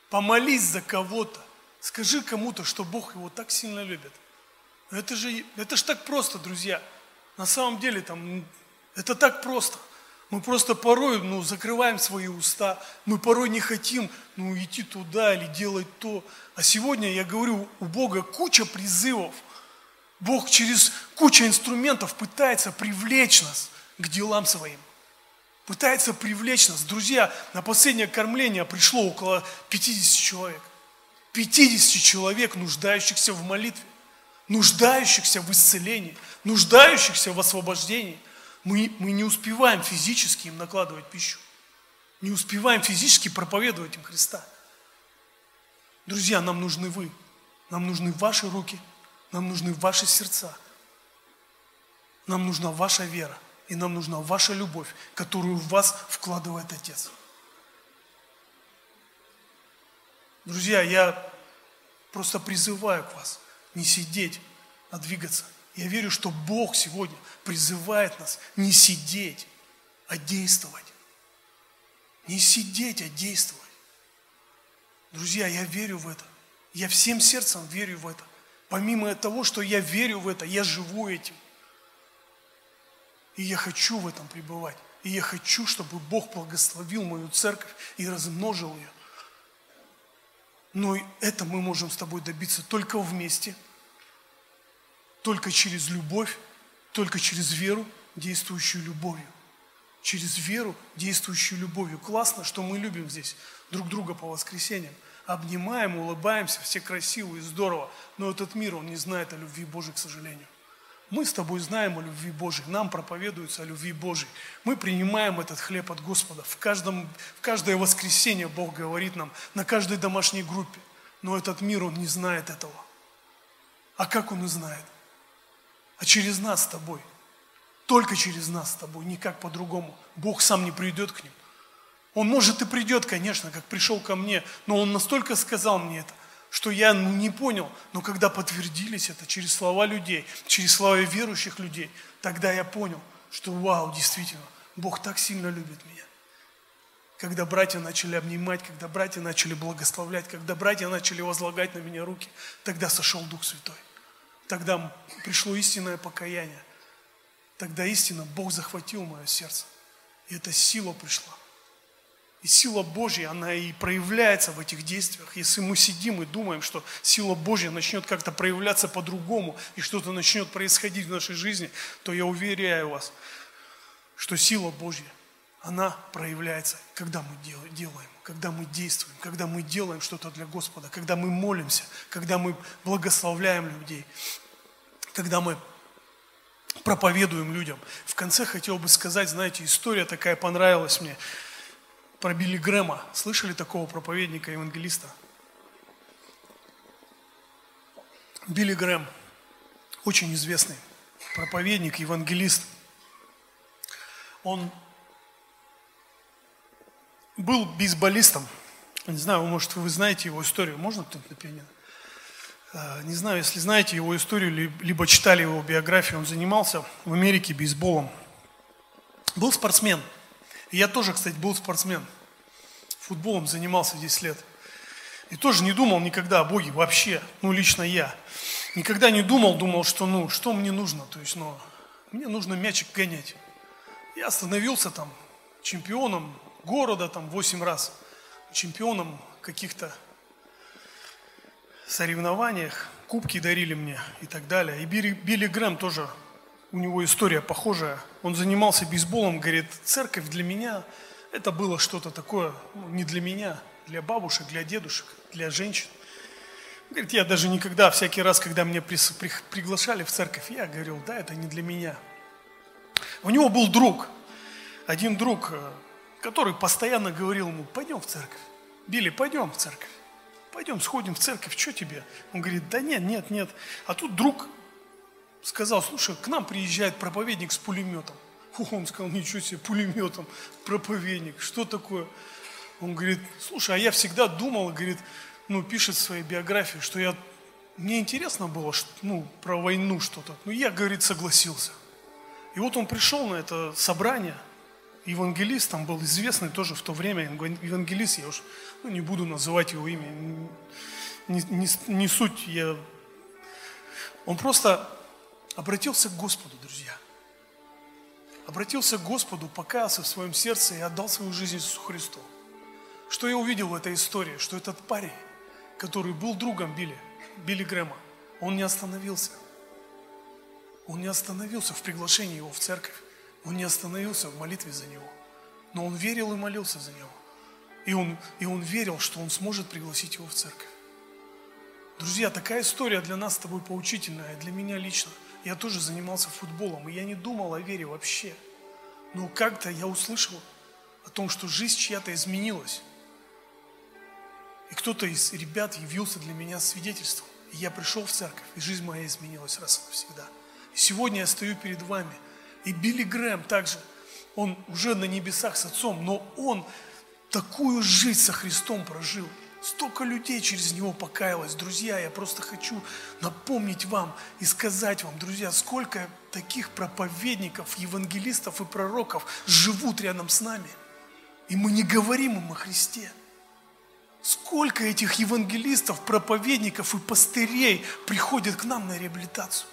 помолись за кого-то. Скажи кому-то, что Бог его так сильно любит. Это же, это же так просто, друзья. На самом деле там, это так просто. Мы просто порой ну, закрываем свои уста, мы порой не хотим ну, идти туда или делать то. А сегодня, я говорю, у Бога куча призывов. Бог через кучу инструментов пытается привлечь нас к делам своим. Пытается привлечь нас. Друзья, на последнее кормление пришло около 50 человек. 50 человек, нуждающихся в молитве, нуждающихся в исцелении, нуждающихся в освобождении – мы, мы не успеваем физически им накладывать пищу. Не успеваем физически проповедовать им Христа. Друзья, нам нужны вы. Нам нужны ваши руки. Нам нужны ваши сердца. Нам нужна ваша вера. И нам нужна ваша любовь, которую в вас вкладывает Отец. Друзья, я просто призываю к вас не сидеть, а двигаться. Я верю, что Бог сегодня призывает нас не сидеть, а действовать. Не сидеть, а действовать. Друзья, я верю в это. Я всем сердцем верю в это. Помимо того, что я верю в это, я живу этим. И я хочу в этом пребывать. И я хочу, чтобы Бог благословил мою церковь и размножил ее. Но это мы можем с тобой добиться только вместе – только через любовь, только через веру, действующую любовью. Через веру, действующую любовью. Классно, что мы любим здесь друг друга по воскресеньям. Обнимаем, улыбаемся, все красивые, здорово. Но этот мир, он не знает о любви Божьей, к сожалению. Мы с тобой знаем о любви Божьей, нам проповедуется о любви Божьей. Мы принимаем этот хлеб от Господа. В, каждом, в каждое воскресенье Бог говорит нам, на каждой домашней группе. Но этот мир, он не знает этого. А как он и знает? А через нас с тобой. Только через нас с тобой, никак по-другому. Бог сам не придет к ним. Он может и придет, конечно, как пришел ко мне, но он настолько сказал мне это, что я ну, не понял. Но когда подтвердились это через слова людей, через слова верующих людей, тогда я понял, что вау, действительно, Бог так сильно любит меня. Когда братья начали обнимать, когда братья начали благословлять, когда братья начали возлагать на меня руки, тогда сошел Дух Святой. Тогда пришло истинное покаяние. Тогда истинно Бог захватил мое сердце. И эта сила пришла. И сила Божья, она и проявляется в этих действиях. Если мы сидим и думаем, что сила Божья начнет как-то проявляться по-другому, и что-то начнет происходить в нашей жизни, то я уверяю вас, что сила Божья, она проявляется, когда мы делаем, когда мы действуем, когда мы делаем что-то для Господа, когда мы молимся, когда мы благословляем людей, когда мы проповедуем людям. В конце хотел бы сказать, знаете, история такая понравилась мне про Билли Грэма. Слышали такого проповедника, евангелиста? Билли Грэм, очень известный проповедник, евангелист. Он был бейсболистом. Не знаю, может, вы знаете его историю. Можно кто-то пианино? А, не знаю, если знаете его историю, либо читали его биографию, он занимался в Америке бейсболом. Был спортсмен. я тоже, кстати, был спортсмен. Футболом занимался 10 лет. И тоже не думал никогда о Боге вообще, ну лично я. Никогда не думал, думал, что ну, что мне нужно, то есть, ну, мне нужно мячик гонять. Я становился там чемпионом города там 8 раз, чемпионом каких-то соревнованиях, кубки дарили мне и так далее. И Билли, Билли Грэм тоже, у него история похожая. Он занимался бейсболом, говорит, церковь для меня, это было что-то такое, ну, не для меня, для бабушек, для дедушек, для женщин. Говорит, я даже никогда, всякий раз, когда меня при, при, приглашали в церковь, я говорил, да, это не для меня. У него был друг, один друг, э, который постоянно говорил ему, пойдем в церковь. Билли, пойдем в церковь. Пойдем, сходим в церковь, что тебе? Он говорит, да нет, нет, нет. А тут друг сказал, слушай, к нам приезжает проповедник с пулеметом. Он сказал, ничего себе, пулеметом, проповедник, что такое? Он говорит, слушай, а я всегда думал, говорит, ну, пишет в своей биографии, что я, мне интересно было, ну, про войну что-то. Ну, я, говорит, согласился. И вот он пришел на это собрание, евангелист там был известный тоже в то время, евангелист, я уж ну, не буду называть его имя, не, не, не суть, я... он просто обратился к Господу, друзья. обратился к Господу, покаялся в своем сердце и отдал свою жизнь Иисусу Христу. Что я увидел в этой истории? Что этот парень, который был другом Билли, Билли Грэма, он не остановился. Он не остановился в приглашении его в церковь. Он не остановился в молитве за него. Но он верил и молился за него. И он, и он верил, что он сможет пригласить его в церковь. Друзья, такая история для нас с тобой поучительная, для меня лично. Я тоже занимался футболом, и я не думал о вере вообще. Но как-то я услышал о том, что жизнь чья-то изменилась. И кто-то из ребят явился для меня свидетельством. И я пришел в церковь, и жизнь моя изменилась раз и навсегда. И сегодня я стою перед вами. И Билли Грэм также, он уже на небесах с отцом, но он такую жизнь со Христом прожил. Столько людей через него покаялось. Друзья, я просто хочу напомнить вам и сказать вам, друзья, сколько таких проповедников, евангелистов и пророков живут рядом с нами. И мы не говорим им о Христе. Сколько этих евангелистов, проповедников и пастырей приходят к нам на реабилитацию?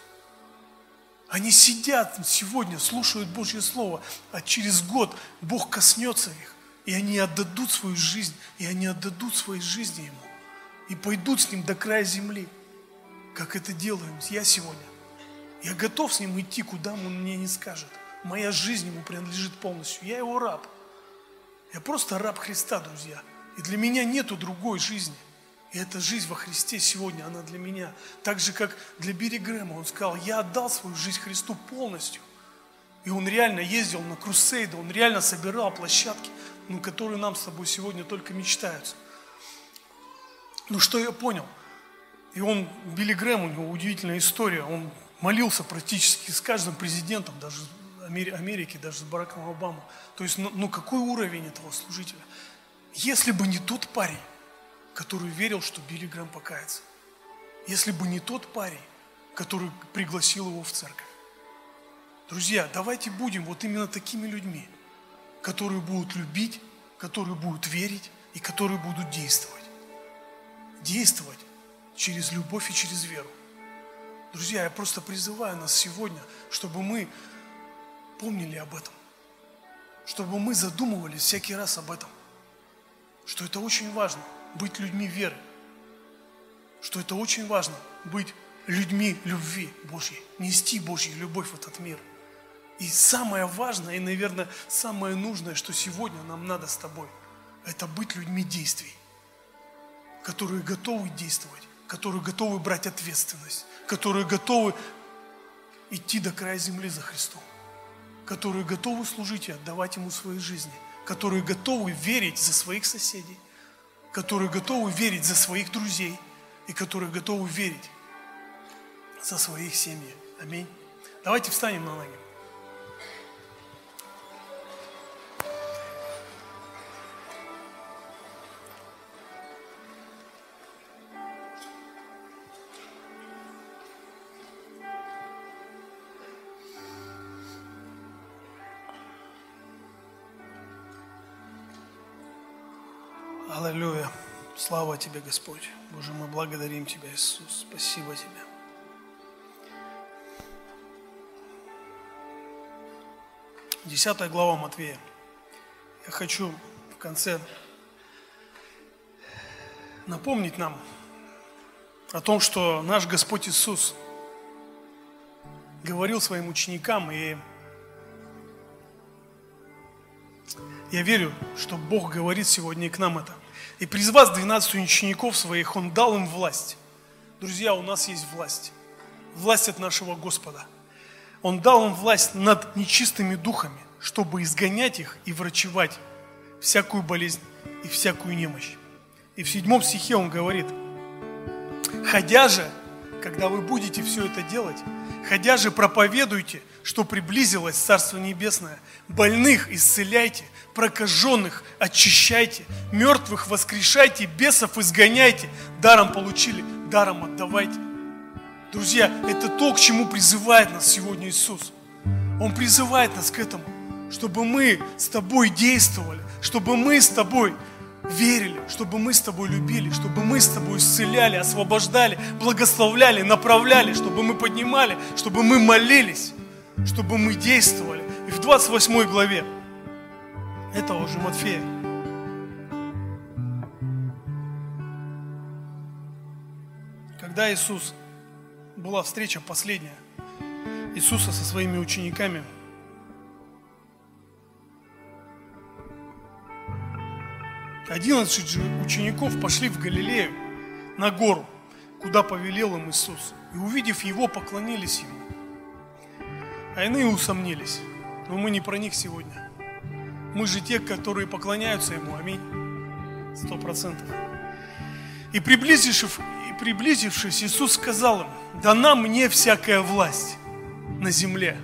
Они сидят сегодня, слушают Божье Слово, а через год Бог коснется их, и они отдадут свою жизнь, и они отдадут свои жизни Ему, и пойдут с Ним до края земли, как это делаем я сегодня. Я готов с Ним идти, куда Он мне не скажет. Моя жизнь Ему принадлежит полностью. Я Его раб. Я просто раб Христа, друзья. И для меня нету другой жизни. И эта жизнь во Христе сегодня, она для меня. Так же, как для Бири Грэма. Он сказал, я отдал свою жизнь Христу полностью. И он реально ездил на крусейды, он реально собирал площадки, ну, которые нам с тобой сегодня только мечтаются. Ну, что я понял? И он, Билли Грэм, у него удивительная история. Он молился практически с каждым президентом, даже Америки, даже с Бараком Обамой. То есть, ну, ну какой уровень этого служителя? Если бы не тот парень, который верил, что Билли Грэм покается. Если бы не тот парень, который пригласил его в церковь. Друзья, давайте будем вот именно такими людьми, которые будут любить, которые будут верить и которые будут действовать. Действовать через любовь и через веру. Друзья, я просто призываю нас сегодня, чтобы мы помнили об этом. Чтобы мы задумывались всякий раз об этом. Что это очень важно – быть людьми веры, что это очень важно, быть людьми любви Божьей, нести Божью любовь в этот мир. И самое важное, и, наверное, самое нужное, что сегодня нам надо с тобой, это быть людьми действий, которые готовы действовать, которые готовы брать ответственность, которые готовы идти до края земли за Христом, которые готовы служить и отдавать Ему свои жизни, которые готовы верить за своих соседей, которые готовы верить за своих друзей и которые готовы верить за своих семей. Аминь. Давайте встанем на ноги. Слава Тебе, Господь. Боже, мы благодарим Тебя, Иисус. Спасибо Тебе. Десятая глава Матвея. Я хочу в конце напомнить нам о том, что наш Господь Иисус говорил своим ученикам, и я верю, что Бог говорит сегодня и к нам это. И призвав 12 учеников своих, Он дал им власть. Друзья, у нас есть власть. Власть от нашего Господа. Он дал им власть над нечистыми духами, чтобы изгонять их и врачевать всякую болезнь и всякую немощь. И в седьмом стихе он говорит, «Ходя же, когда вы будете все это делать, ходя же проповедуйте, что приблизилось Царство Небесное, больных исцеляйте, прокаженных очищайте, мертвых воскрешайте, бесов изгоняйте, даром получили, даром отдавайте. Друзья, это то, к чему призывает нас сегодня Иисус. Он призывает нас к этому, чтобы мы с тобой действовали, чтобы мы с тобой верили, чтобы мы с тобой любили, чтобы мы с тобой исцеляли, освобождали, благословляли, направляли, чтобы мы поднимали, чтобы мы молились, чтобы мы действовали. И в 28 главе этого же Матфея когда Иисус, была встреча последняя, Иисуса со своими учениками, одиннадцать учеников пошли в Галилею на гору, куда повелел им Иисус, и увидев Его, поклонились Ему. А иные усомнились, но мы не про них сегодня. Мы же те, которые поклоняются Ему, аминь, сто процентов. И приблизившись, и приблизившись, Иисус сказал им, дана мне всякая власть на земле.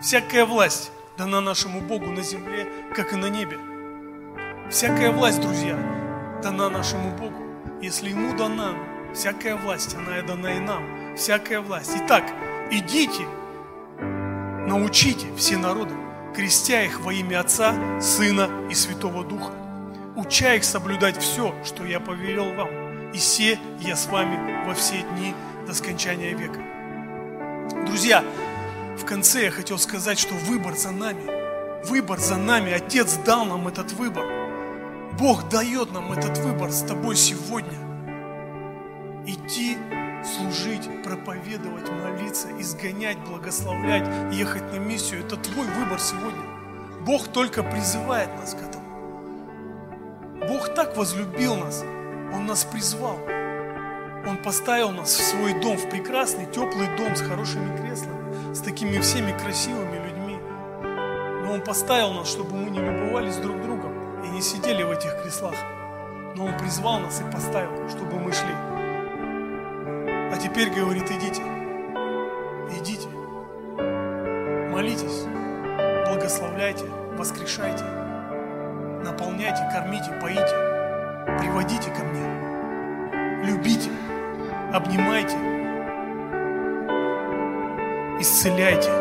Всякая власть дана нашему Богу на земле, как и на небе. Всякая власть, друзья, дана нашему Богу. Если Ему дана всякая власть, она и дана и нам. Всякая власть. Итак, идите, научите все народы, крестя их во имя Отца, Сына и Святого Духа, уча их соблюдать все, что я повелел вам и се я с вами во все дни до скончания века. Друзья, в конце я хотел сказать, что выбор за нами. Выбор за нами. Отец дал нам этот выбор. Бог дает нам этот выбор с тобой сегодня. Идти, служить, проповедовать, молиться, изгонять, благословлять, ехать на миссию. Это твой выбор сегодня. Бог только призывает нас к этому. Бог так возлюбил нас, он нас призвал. Он поставил нас в свой дом, в прекрасный, теплый дом с хорошими креслами, с такими всеми красивыми людьми. Но Он поставил нас, чтобы мы не любовались друг другом и не сидели в этих креслах. Но Он призвал нас и поставил, чтобы мы шли. Теперь говорит, идите, идите, молитесь, благословляйте, воскрешайте, наполняйте, кормите, поите приводите ко мне, любите, обнимайте, исцеляйте.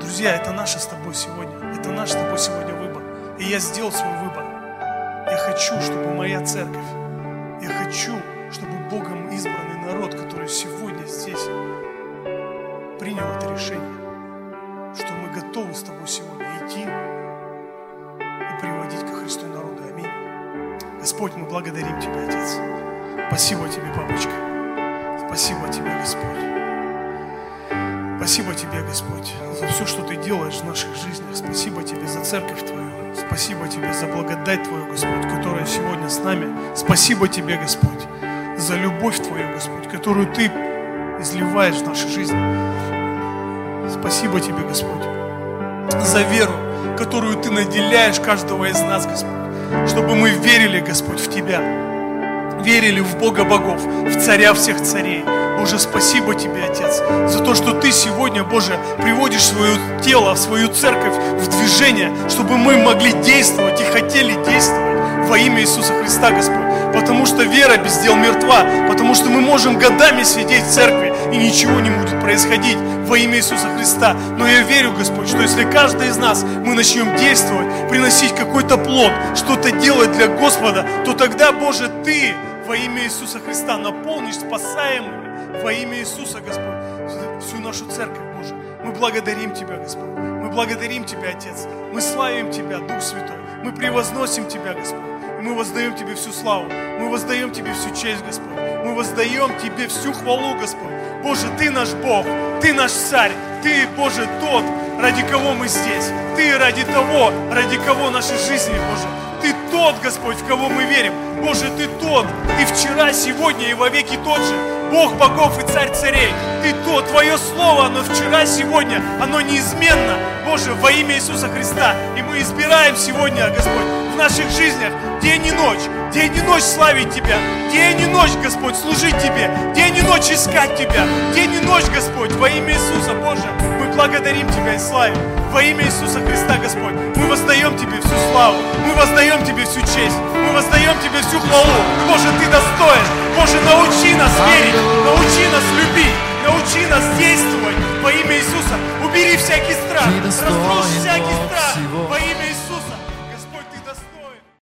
Друзья, это наше с тобой сегодня, это наш с тобой сегодня выбор. И я сделал свой выбор. Я хочу, чтобы моя церковь, я хочу, чтобы Богом избранный народ, который сегодня здесь, принял это решение, что мы готовы с тобой сегодня идти и приводить ко Христу народа. Аминь. Господь, мы благодарим Тебя, Отец. Спасибо Тебе, папочка. Спасибо Тебе, Господь. Спасибо Тебе, Господь, за все, что Ты делаешь в наших жизнях. Спасибо Тебе за церковь Твою. Спасибо Тебе за благодать Твою, Господь, которая сегодня с нами. Спасибо Тебе, Господь, за любовь Твою, Господь, которую Ты изливаешь в нашей жизни. Спасибо Тебе, Господь, за веру, которую Ты наделяешь каждого из нас, Господь чтобы мы верили, Господь, в Тебя, верили в Бога богов, в Царя всех царей. Боже, спасибо Тебе, Отец, за то, что Ты сегодня, Боже, приводишь свое тело, свою церковь в движение, чтобы мы могли действовать и хотели действовать во имя Иисуса Христа, Господь. Потому что вера без дел мертва, потому что мы можем годами сидеть в церкви, и ничего не будет происходить во имя Иисуса Христа. Но я верю, Господь, что если каждый из нас мы начнем действовать, приносить какой-то плод, что-то делать для Господа, то тогда, Боже, Ты во имя Иисуса Христа наполнишь спасаемыми во имя Иисуса, Господь, всю нашу церковь. Мы благодарим Тебя, Господь. Мы благодарим Тебя, Отец. Мы славим Тебя, Дух Святой. Мы превозносим Тебя, Господь. Мы воздаем Тебе всю славу. Мы воздаем Тебе всю честь, Господь. Мы воздаем Тебе всю хвалу, Господь. Боже, Ты наш Бог, Ты наш Царь, Ты, Боже, тот, ради кого мы здесь. Ты ради того, ради кого наши жизни, Боже. Ты тот, Господь, в кого мы верим. Боже, Ты тот, Ты вчера, сегодня и во веки тот же. Бог богов и царь царей. Ты то, Твое Слово, оно вчера, сегодня, оно неизменно. Боже, во имя Иисуса Христа. И мы избираем сегодня, Господь, в наших жизнях день и ночь, день и ночь славить Тебя, день и ночь, Господь, служить Тебе, день и ночь искать Тебя, день и ночь, Господь, во имя Иисуса, Боже, благодарим Тебя и славим. Во имя Иисуса Христа, Господь, мы воздаем Тебе всю славу, мы воздаем Тебе всю честь, мы воздаем Тебе всю хвалу. Боже, Ты достоин. Боже, научи нас верить, научи нас любить, научи нас действовать во имя Иисуса. Убери всякий страх, разбрось всякий страх во имя Иисуса.